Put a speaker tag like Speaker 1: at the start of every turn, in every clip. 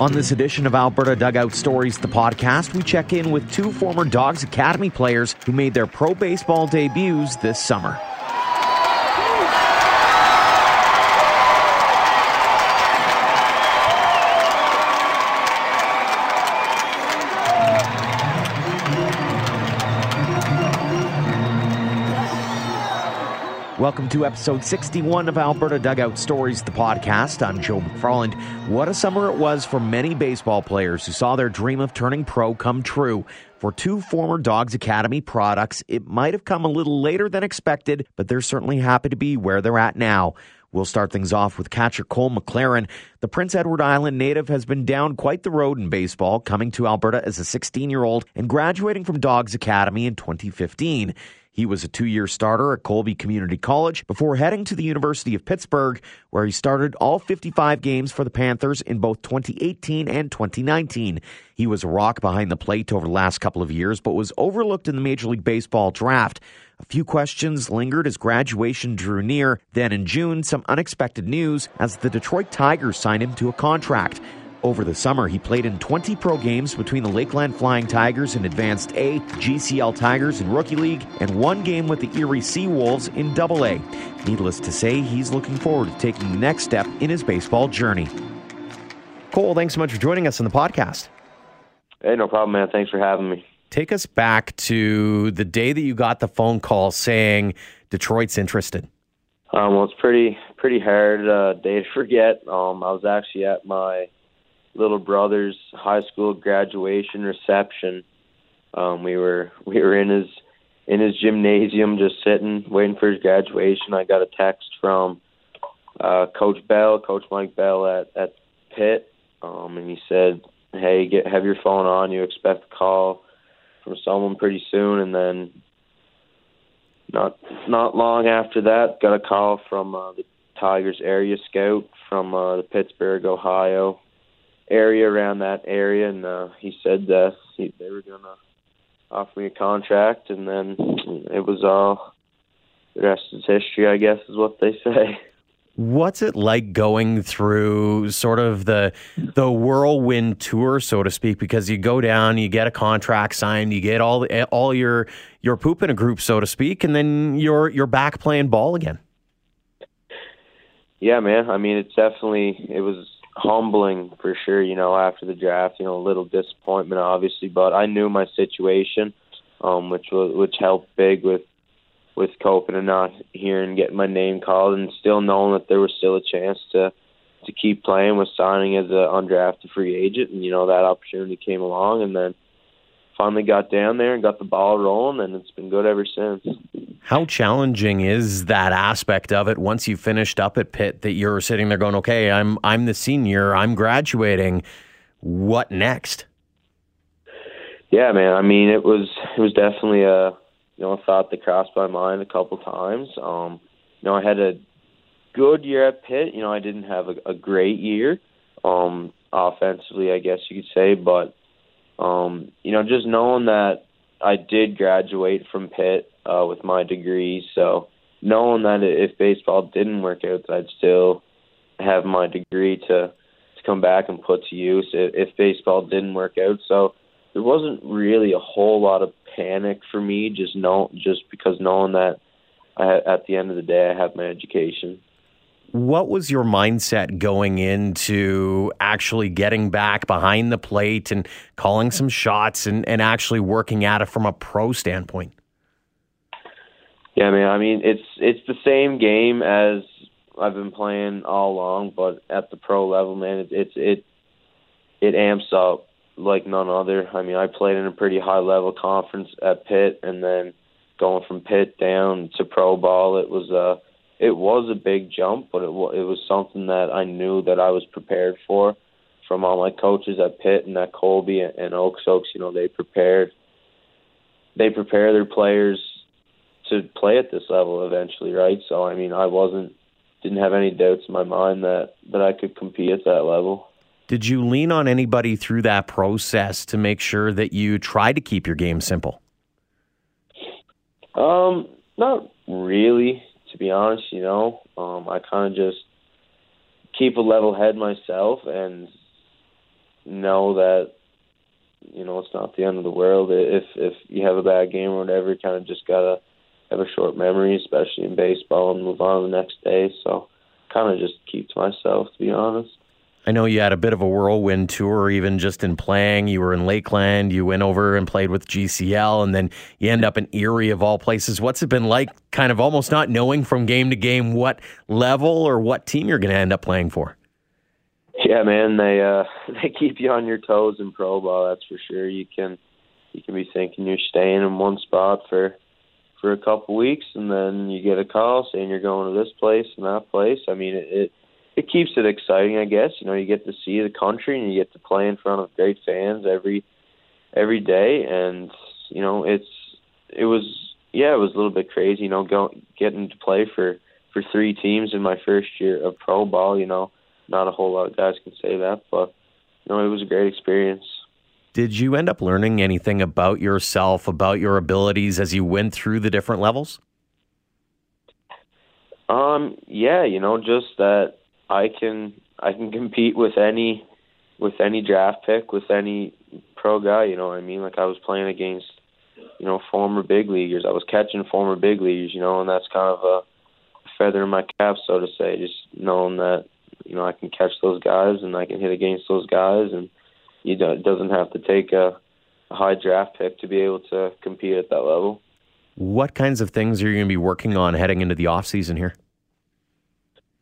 Speaker 1: On this edition of Alberta Dugout Stories, the podcast, we check in with two former Dawgs Academy players who made their pro baseball debuts this summer. Welcome to episode 61 of Alberta Dugout Stories, the podcast. I'm Joe McFarland. What a summer it was for many baseball players who saw their dream of turning pro come true. For two former Dawgs Academy products, it might have come a little later than expected, but they're certainly happy to be where they're at now. We'll start things off with catcher Cole McLaren. The Prince Edward Island native has been down quite the road in baseball, coming to Alberta as a 16 year old and graduating from Dawgs Academy in 2015. He was a two year starter at Colby Community College before heading to the University of Pittsburgh, where he started all 55 games for the Panthers in both 2018 and 2019. He was a rock behind the plate over the last couple of years, but was overlooked in the Major League Baseball draft. A few questions lingered as graduation drew near. Then in June, some unexpected news as the Detroit Tigers signed him to a contract. Over the summer, he played in 20 pro games between the Lakeland Flying Tigers in Advanced A, GCL Tigers in Rookie League, and one game with the Erie Seawolves in Double A. Needless to say, he's looking forward to taking the next step in his baseball journey. Cole, thanks so much for joining us on the podcast.
Speaker 2: Hey, no problem, man. Thanks for having me.
Speaker 1: Take us back to the day that you got the phone call saying Detroit's interested.
Speaker 2: Um, well, it's pretty pretty hard uh, day to forget. Um, I was actually at my little brother's high school graduation reception. Um, we were we were in his in his gymnasium, just sitting waiting for his graduation. I got a text from uh, Coach Bell, Coach Mike Bell at at Pitt, um, and he said, "Hey, get have your phone on. You expect a call from someone pretty soon." And then not not long after that, got a call from uh, the Tigers area scout from uh, the Pittsburgh, Ohio area around that area, and uh, he said that he, they were gonna offer me a contract, and then it was all the rest is history, I guess, is what they say.
Speaker 1: What's it like going through sort of the the whirlwind tour, so to speak? Because you go down, you get a contract signed, you get all all your your poop in a group, so to speak, and then you're you're back playing ball again.
Speaker 2: Yeah, man. I mean, it's definitely it was humbling for sure. You know, after the draft, you know, a little disappointment, obviously, but I knew my situation, um, which was which helped big with with coping and not hearing getting my name called, and still knowing that there was still a chance to to keep playing with signing as an undrafted free agent, and you know that opportunity came along, and then finally got down there and got the ball rolling, and it's been good ever since.
Speaker 1: How challenging is that aspect of it once you finished up at Pitt that you're sitting there going, okay, I'm I'm the senior, I'm graduating. What next?
Speaker 2: Yeah, man. I mean, it was it was definitely a you know a thought that crossed my mind a couple times. Um, you know, I had a good year at Pitt. You know, I didn't have a, a great year um, offensively, I guess you could say, but um, you know, just knowing that I did graduate from Pitt uh, with my degree, so knowing that if baseball didn't work out, that I'd still have my degree to to come back and put to use if, if baseball didn't work out. So there wasn't really a whole lot of panic for me, just know just because knowing that I, at the end of the day I have my education.
Speaker 1: What was your mindset going into actually getting back behind the plate and calling some shots and, and actually working at it from a pro standpoint?
Speaker 2: Yeah, man. I mean, it's it's the same game as I've been playing all along, but at the pro level, man, it, it's it it amps up like none other. I mean, I played in a pretty high level conference at Pitt, and then going from Pitt down to pro ball, it was a uh, it was a big jump, but it, it was something that I knew that I was prepared for from all my coaches at Pitt and at Colby and, and Okotoks. You know, they prepared they prepare their players to play at this level eventually, right? So I mean, I wasn't didn't have any doubts in my mind that that I could compete at that level.
Speaker 1: Did you lean on anybody through that process to make sure that you tried to keep your game simple?
Speaker 2: Um, not really be honest. You know, um, I kind of just keep a level head myself and know that you know it's not the end of the world if if you have a bad game or whatever. You kind of just gotta have a short memory, especially in baseball, and move on the next day. So, kind of just keep to myself, to be honest.
Speaker 1: I know you had a bit of a whirlwind tour, even just in playing. You were in Lakeland, you went over and played with GCL, and then you end up in Erie of all places. What's it been like, kind of almost not knowing from game to game what level or what team you're going to end up playing for?
Speaker 2: Yeah, man, they uh, they keep you on your toes in pro ball. That's for sure. You can you can be thinking you're staying in one spot for for a couple weeks, and then you get a call saying you're going to this place and that place. I mean, it, it it keeps it exciting, I guess. You know, you get to see the country and you get to play in front of great fans every every day, and you know, it's it was yeah, it was a little bit crazy. You know, going getting to play for for three teams in my first year of pro ball. You know, not a whole lot of guys can say that, but you know, it was a great experience.
Speaker 1: Did you end up learning anything about yourself, about your abilities as you went through the different levels?
Speaker 2: Um, yeah, you know, just that I can I can compete with any with any draft pick, with any pro guy. You know what I mean? Like I was playing against you know former big leaguers. I was catching former big leaguers. You know, and that's kind of a feather in my cap, so to say. Just knowing that you know I can catch those guys and I can hit against those guys, and you don't, it doesn't have to take a, a high draft pick to be able to compete at that level.
Speaker 1: What kinds of things are you going to be working on heading into the off season here?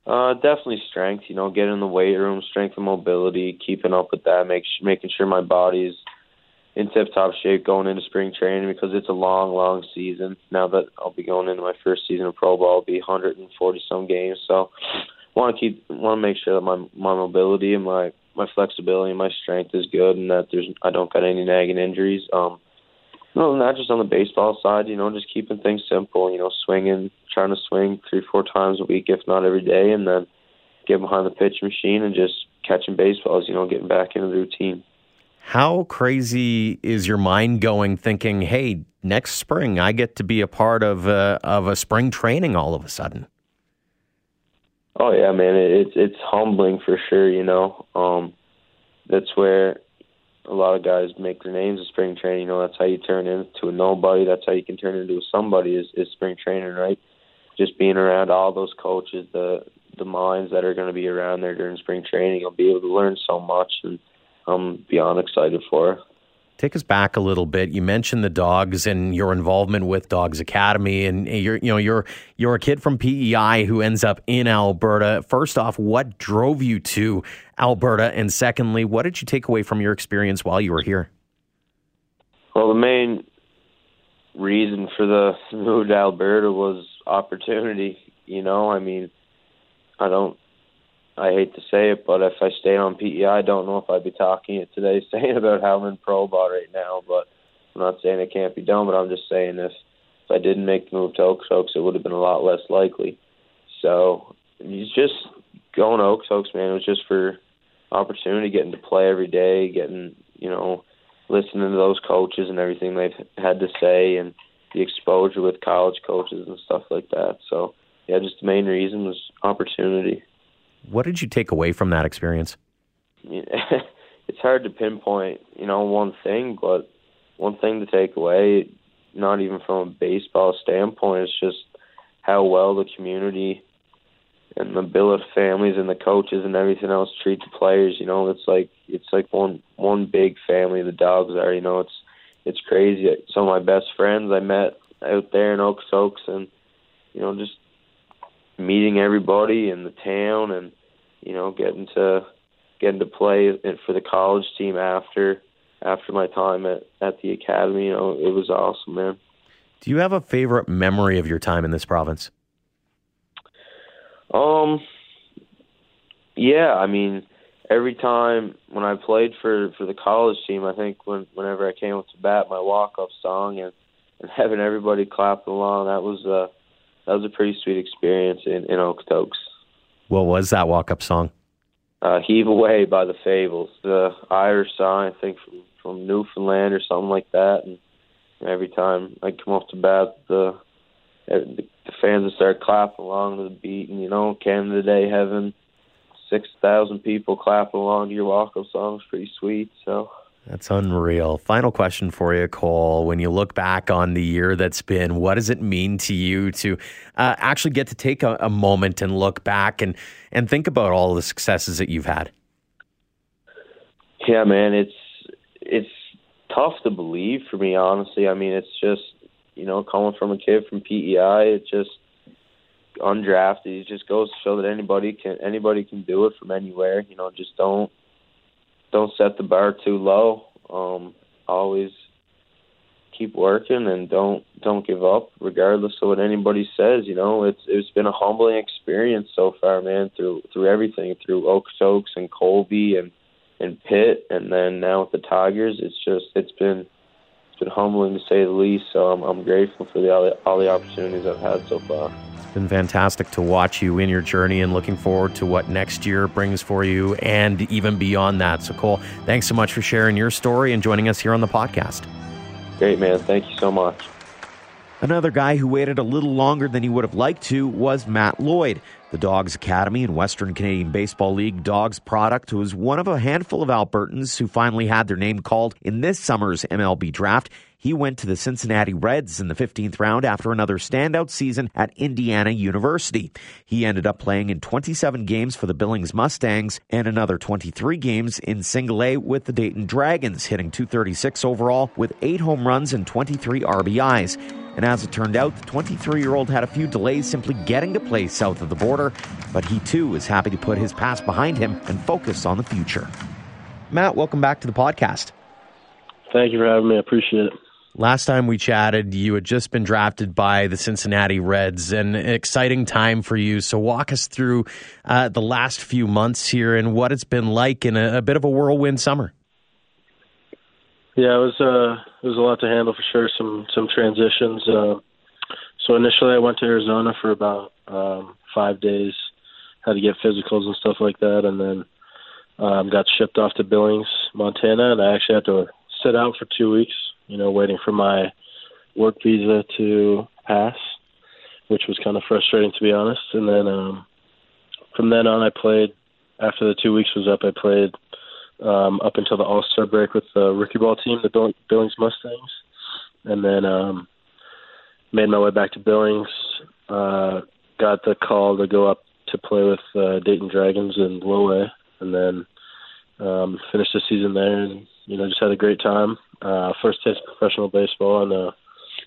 Speaker 2: Uh, definitely strength. You know, getting in the weight room, strength and mobility, keeping up with that, make making sure my body's in tip top shape going into spring training because it's a long, long season. Now that I'll be going into my first season of pro ball, I'll be 140 some games. So, want to keep want to make sure that my my mobility and my my flexibility and my strength is good, and that there's I don't got any nagging injuries. Um, no, not just on the baseball side. You know, just keeping things simple. You know, swinging, trying to swing three, four times a week, if not every day, and then get behind the pitch machine and just catching baseballs. You know, getting back into the routine.
Speaker 1: How crazy is your mind going, thinking, "Hey, next spring I get to be a part of uh, of a spring training all of a sudden"?
Speaker 2: Oh yeah, man, it's it's humbling for sure. You know, um, that's where a lot of guys make their names in spring training. You know, that's how you turn into a nobody. That's how you can turn into a somebody is, is spring training, right? Just being around all those coaches, the the minds that are going to be around there during spring training, I'll be able to learn so much, and I'm beyond excited for it.
Speaker 1: Take us back a little bit. You mentioned the dogs and your involvement with Dawgs Academy, and you're you know you're you're a kid from PEI who ends up in Alberta. First off, what drove you to Alberta, and secondly, what did you take away from your experience while you were here?
Speaker 2: Well, the main reason for the move to Alberta was opportunity. You know, I mean, I don't I hate to say it, but if I stayed on PEI, I don't know if I'd be talking it today, saying about how I'm in pro ball right now. But I'm not saying it can't be done, but I'm just saying if if I didn't make the move to Okotoks, it would have been a lot less likely. So it's just going to Okotoks, man. It was just for opportunity, getting to play every day, getting you know listening to those coaches and everything they've had to say, and the exposure with college coaches and stuff like that. So yeah, just the main reason was opportunity.
Speaker 1: What did you take away from that experience?
Speaker 2: it's hard to pinpoint, you know, one thing, but one thing to take away, not even from a baseball standpoint, it's just how well the community and the billet families and the coaches and everything else treat the players. You know, it's like it's like one one big family. The dogs are. You know, it's it's crazy. Some of my best friends I met out there in Okotoks, and you know, just meeting everybody in the town and you know getting to getting to play for the college team after after my time at at the academy you know it was awesome man
Speaker 1: do you have a favorite memory of your time in this province
Speaker 2: um yeah i mean every time when i played for for the college team i think when whenever i came up to bat my walk up song and and having everybody clap along that was uh that was a pretty sweet experience in, in Okotoks.
Speaker 1: What was that walk up song?
Speaker 2: Uh, Heave Away by the Fables, the Irish song, I think from, from Newfoundland or something like that. And every time I come off the bat, the the fans would start clapping along to the beat, and you know, Canada Day having six thousand people clapping along to your walk-up song is pretty sweet. So.
Speaker 1: That's unreal. Final question for you, Cole. When you look back on the year that's been, what does it mean to you to uh, actually get to take a, a, moment and look back and, and think about all the successes that you've had?
Speaker 2: Yeah, man, it's it's tough to believe for me, honestly. I mean, it's just you know coming from a kid from PEI, it just undrafted. It just goes to show that anybody can anybody can do it from anywhere. You know, just don't don't set the bar too low. Um, always keep working and don't don't give up regardless of what anybody says you know it's it's been a humbling experience so far man through through everything through Okotoks and Colby and and Pitt and then now with the Tigers it's just it's been been humbling to say the least so I'm I'm grateful for the all the, all the opportunities I've had so far It's
Speaker 1: been fantastic to watch you in your journey and looking forward to what next year brings for you and even beyond that. So, Cole, thanks so much for sharing your story and joining us here on the podcast.
Speaker 2: Great, man. Thank you so much.
Speaker 1: Another guy who waited a little longer than he would have liked to was Matt Lloyd. The Dawgs Academy and Western Canadian Baseball League Dawgs product was one of a handful of Albertans who finally had their name called in this summer's MLB draft. He went to the Cincinnati Reds in the 15th round after another standout season at Indiana University. He ended up playing in 27 games for the Billings Mustangs and another 23 games in single A with the Dayton Dragons, hitting 236 overall with 8 home runs and 23 RBIs. And as it turned out, the 23 year old had a few delays simply getting to play south of the border, but he too is happy to put his past behind him and focus on the future. Matt, welcome back to the podcast.
Speaker 3: Thank you for having me. I appreciate it.
Speaker 1: Last time we chatted, you had just been drafted by the Cincinnati Reds, an exciting time for you. So, walk us through uh, the last few months here and what it's been like in a, a bit of a whirlwind summer.
Speaker 3: Yeah, it was uh, it was a lot to handle for sure. Some some transitions. Uh, so initially, I went to Arizona for about um, five days, had to get physicals and stuff like that, and then um, got shipped off to Billings, Montana, and I actually had to sit out for two weeks you know, waiting for my work visa to pass, which was kind of frustrating to be honest. And then um, from then on, I played. After the two weeks was up, I played um, up until the All Star break with the rookie ball team, the Billings Mustangs, and then um, made my way back to Billings. Uh, got the call to go up to play with uh, Dayton Dragons in Low A, and then um, finished the season there, and you know just had a great time uh, first taste of professional baseball, and uh,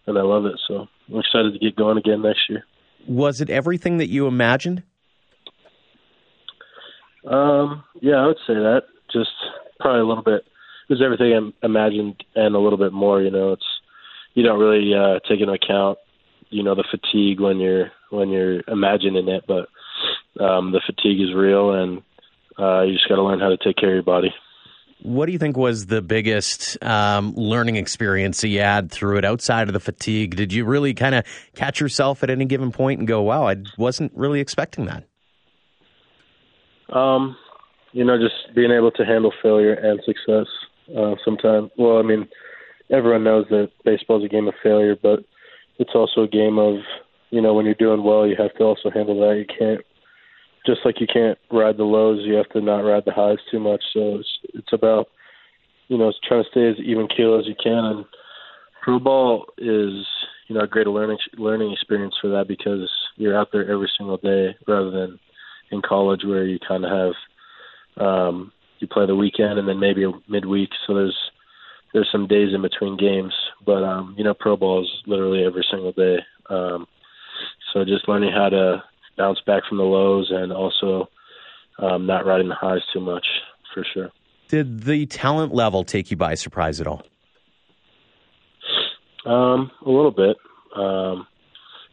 Speaker 3: and I love it. So I'm excited to get going again next year.
Speaker 1: Was it everything that you imagined?
Speaker 3: Um, yeah, I would say that. Just probably a little bit. It was everything I imagined and a little bit more. You know, it's you don't really uh, take into account, you know, the fatigue when you're when you're imagining it, but um, the fatigue is real, and uh, you just got to learn how to take care of your body.
Speaker 1: What do you think was the biggest um, learning experience that you had through it outside of the fatigue? Did you really kind of catch yourself at any given point and go, wow, I wasn't really expecting that?
Speaker 3: Um, you know, just being able to handle failure and success uh, sometimes. Well, I mean, everyone knows that baseball is a game of failure, but it's also a game of, you know, when you're doing well, you have to also handle that. You can't just like you can't ride the lows, you have to not ride the highs too much. So it's it's about you know trying to stay as even keel as you can. And pro ball is you know a great learning learning experience for that because you're out there every single day rather than in college where you kind of have um, you play the weekend and then maybe a midweek. So there's there's some days in between games, but um, you know pro ball is literally every single day. Um, so just learning how to bounce back from the lows and also um, not riding the highs too much for sure.
Speaker 1: Did the talent level take you by surprise at all?
Speaker 3: Um, a little bit. Um,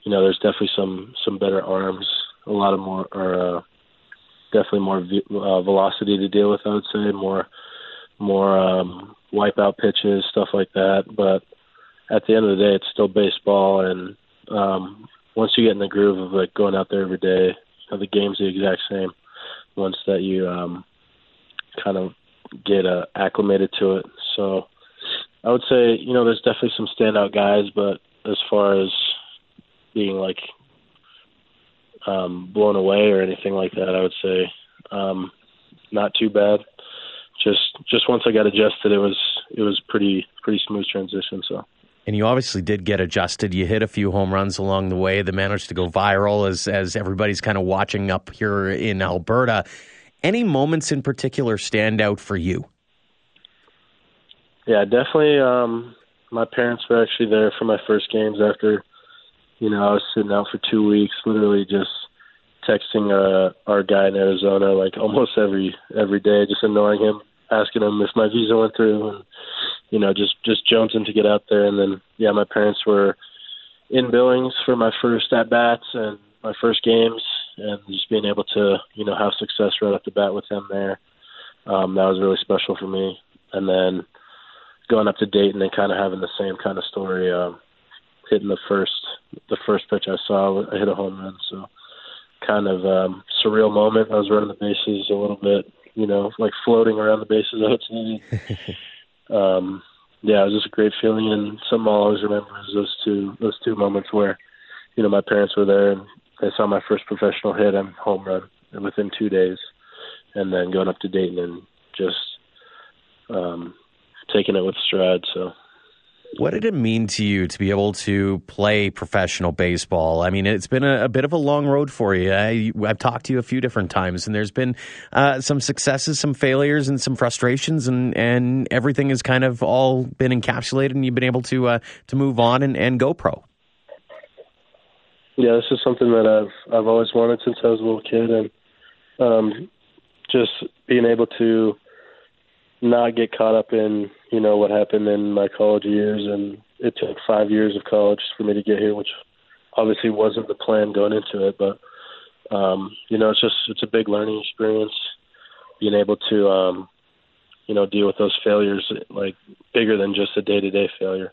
Speaker 3: you know, there's definitely some some better arms, a lot of more, or uh, definitely more uh, velocity to deal with. I would say more more um, wipeout pitches, stuff like that. But at the end of the day, it's still baseball, and um, once you get in the groove of like going out there every day, the game's the exact same. Once that you um, kind of get uh, acclimated to it, so I would say you know there's definitely some standout guys, but as far as being like um, blown away or anything like that. I would say um, not too bad. Just just once I got adjusted, it was it was pretty pretty smooth transition. So.
Speaker 1: And you obviously did get adjusted. You hit a few home runs along the way that managed to go viral as as everybody's kind of watching up here in Alberta. Any moments in particular stand out for you?
Speaker 3: Yeah, definitely. Um, my parents were actually there for my first games after, you know, I was sitting out for two weeks, literally just texting uh, our guy in Arizona like almost every every day, just annoying him, asking him if my visa went through, and you know, just just jonesing to get out there. And then, yeah, my parents were in Billings for my first at bats and my first games, and just being able to, you know, have success right off the bat with them there. Um, that was really special for me. And then going up to Dayton and kind of having the same kind of story. Um, hitting the first the first pitch I saw, I hit a home run. So kind of um, surreal moment. I was running the bases a little bit, you know, like floating around the bases. I would um, yeah, it was just a great feeling, and something I'll always remember is those two those two moments where, you know, my parents were there and they saw my first professional hit and home run within two days, and then going up to Dayton and just um, taking it with stride. So.
Speaker 1: What did it mean to you to be able to play professional baseball? I mean, it's been a, a bit of a long road for you. I, have talked to you a few different times, and there's been uh, some successes, some failures, and some frustrations, and, and everything has kind of all been encapsulated, and you've been able to uh, to move on and, and go pro.
Speaker 3: Yeah, this is something that I've I've always wanted since I was a little kid, and um, just being able to not get caught up in you know what happened in my college years, and it took five years of college for me to get here, which obviously wasn't the plan going into it. But um, you know, it's just it's a big learning experience, being able to um, you know deal with those failures like bigger than just a day to day failure.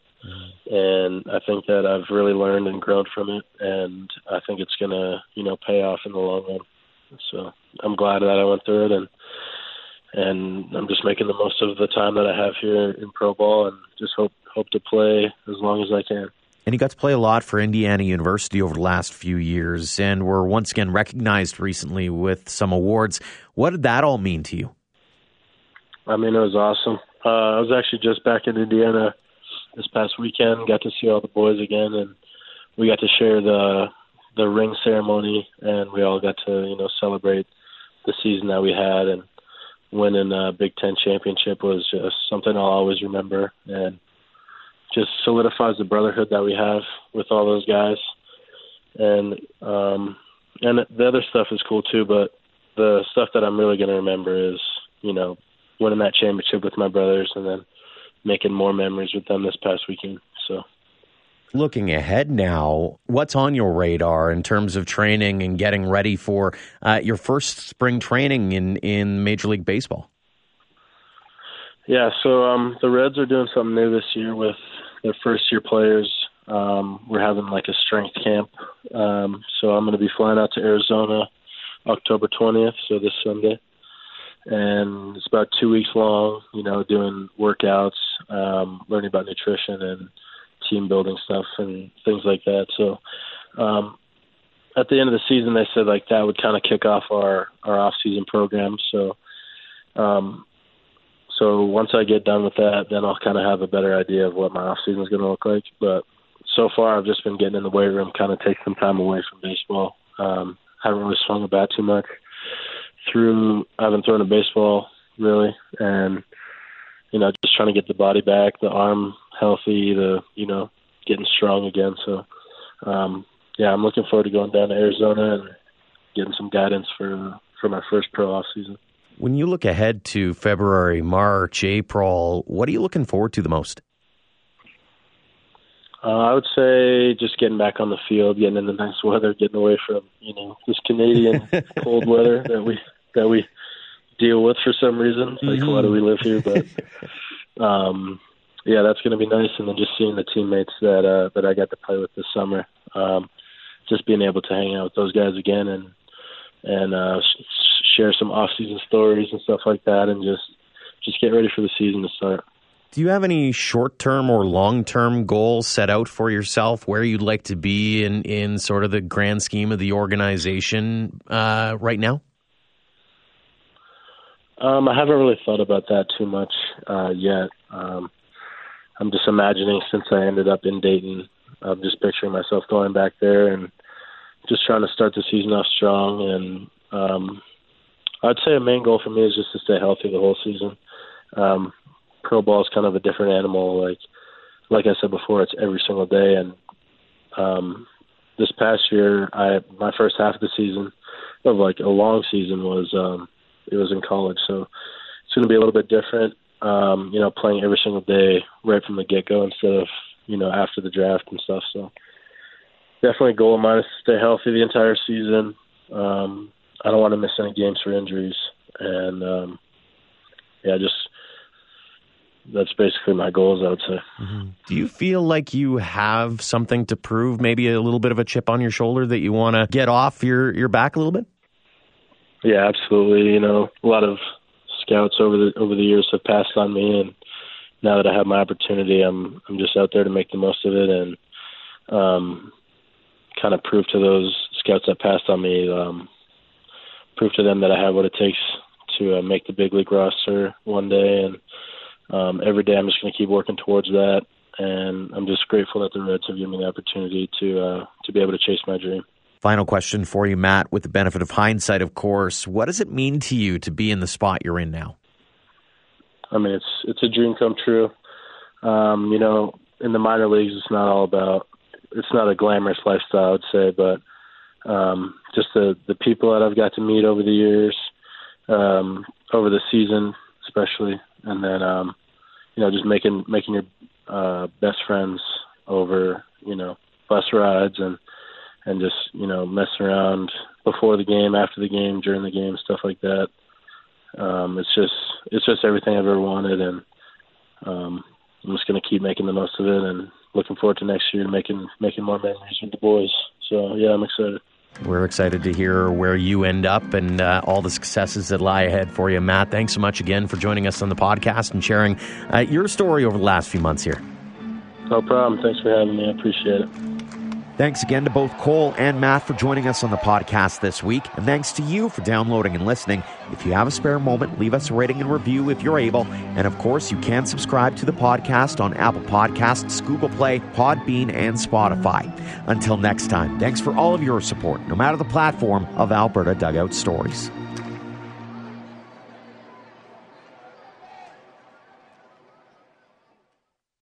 Speaker 3: And I think that I've really learned and grown from it, and I think it's gonna you know pay off in the long run. So I'm glad that I went through it, and and I'm just making the most of the time that I have here in pro ball, and just hope hope to play as long as I can.
Speaker 1: And you got to play a lot for Indiana University over the last few years, and were once again recognized recently with some awards. What did that all mean to you?
Speaker 3: I mean, it was awesome. Uh, I was actually just back in Indiana this past weekend. Got to see all the boys again, and we got to share the the ring ceremony, and we all got to you know celebrate the season that we had and winning a Big Ten championship was just something I'll always remember, and just solidifies the brotherhood that we have with all those guys. And um, and the other stuff is cool too, but the stuff that I'm really going to remember is you know winning that championship with my brothers, and then making more memories with them this past weekend. So
Speaker 1: looking ahead now, what's on your radar in terms of training and getting ready for uh, your first spring training in, in Major League Baseball?
Speaker 3: Yeah, so um, the Reds are doing something new this year with their first year players. Um, we're having like a strength camp. Um, so I'm going to be flying out to Arizona October 20th, so this Sunday. And it's about two weeks long, you know, doing workouts, um, learning about nutrition and team building stuff and things like that. So um, at the end of the season, they said like that would kind of kick off our our off season program. So um, so once I get done with that, then I'll kind of have a better idea of what my off season is going to look like. But so far, I've just been getting in the weight room, kind of take some time away from baseball. Um, haven't really swung a bat too much. Through, I haven't thrown a baseball really, and you know, just trying to get the body back, the arm healthy, the you know, getting strong again. So, um, yeah, I'm looking forward to going down to Arizona and getting some guidance for for my first pro off season.
Speaker 1: When you look ahead to February, March, April, what are you looking forward to the most?
Speaker 3: Uh, I would say just getting back on the field, getting in the nice weather, getting away from you know this Canadian cold weather that we that we deal with for some reason. Like, mm-hmm. why do we live here? But um, yeah, that's going to be nice. And then just seeing the teammates that uh, that I got to play with this summer, um, just being able to hang out with those guys again and and uh, sh- share some off-season stories and stuff like that, and just just get ready for the season to start.
Speaker 1: Do you have any short term or long term goals set out for yourself where you'd like to be in, in sort of the grand scheme of the organization uh, right now?
Speaker 3: Um, I haven't really thought about that too much uh, yet. Um, I'm just imagining since I ended up in Dayton, I'm just picturing myself going back there and just trying to start the season off strong. And um, I'd say a main goal for me is just to stay healthy the whole season. Um, pro ball is kind of a different animal. Like like I said before, it's every single day. And um, this past year, I my first half of the season of like a long season was um, it was in college, so it's going to be a little bit different. Um, you know, playing every single day right from the get go instead of you know after the draft and stuff. So definitely a goal of mine is to stay healthy the entire season. Um, I don't want to miss any games for injuries, and um, yeah, just that's basically my goals. I would say.
Speaker 1: Mm-hmm. Do you feel like you have something to prove? Maybe a little bit of a chip on your shoulder that you want to get off your your back a little bit.
Speaker 3: Yeah, absolutely. You know, a lot of scouts over the over the years have passed on me, and now that I have my opportunity, I'm I'm just out there to make the most of it and um, kind of prove to those scouts that passed on me, um, prove to them that I have what it takes to uh, make the big league roster one day, and um, every day I'm just going to keep working towards that. And I'm just grateful that the Reds have given me the opportunity to uh, to be able to chase my dream.
Speaker 1: Final question for you, Matt, with the benefit of hindsight, of course. What does it mean to you to be in the spot you're in now?
Speaker 3: I mean, it's it's a dream come true. Um, you know, in the minor leagues, it's not all about. It's not a glamorous lifestyle, I'd say, but um, just the the people that I've got to meet over the years, um, over the season, especially, and then um, you know, just making making your uh, best friends over you know bus rides and and just you know messing around before the game, after the game, during the game, stuff like that. Um, it's just it's just everything I've ever wanted, and um, I'm just going to keep making the most of it, and looking forward to next year making making more memories with the boys. So yeah, I'm excited.
Speaker 1: We're excited to hear where you end up and uh, all the successes that lie ahead for you, Matt. Thanks so much again for joining us on the podcast and sharing uh, your story over the last few months here.
Speaker 3: No problem. Thanks for having me. I appreciate it.
Speaker 1: Thanks again to both Cole and Matt for joining us on the podcast this week. And thanks to you for downloading and listening. If you have a spare moment, leave us a rating and review if you're able. And of course, you can subscribe to the podcast on Apple Podcasts, Google Play, Podbean, and Spotify. Until next time, thanks for all of your support, no matter the platform of Alberta Dugout Stories.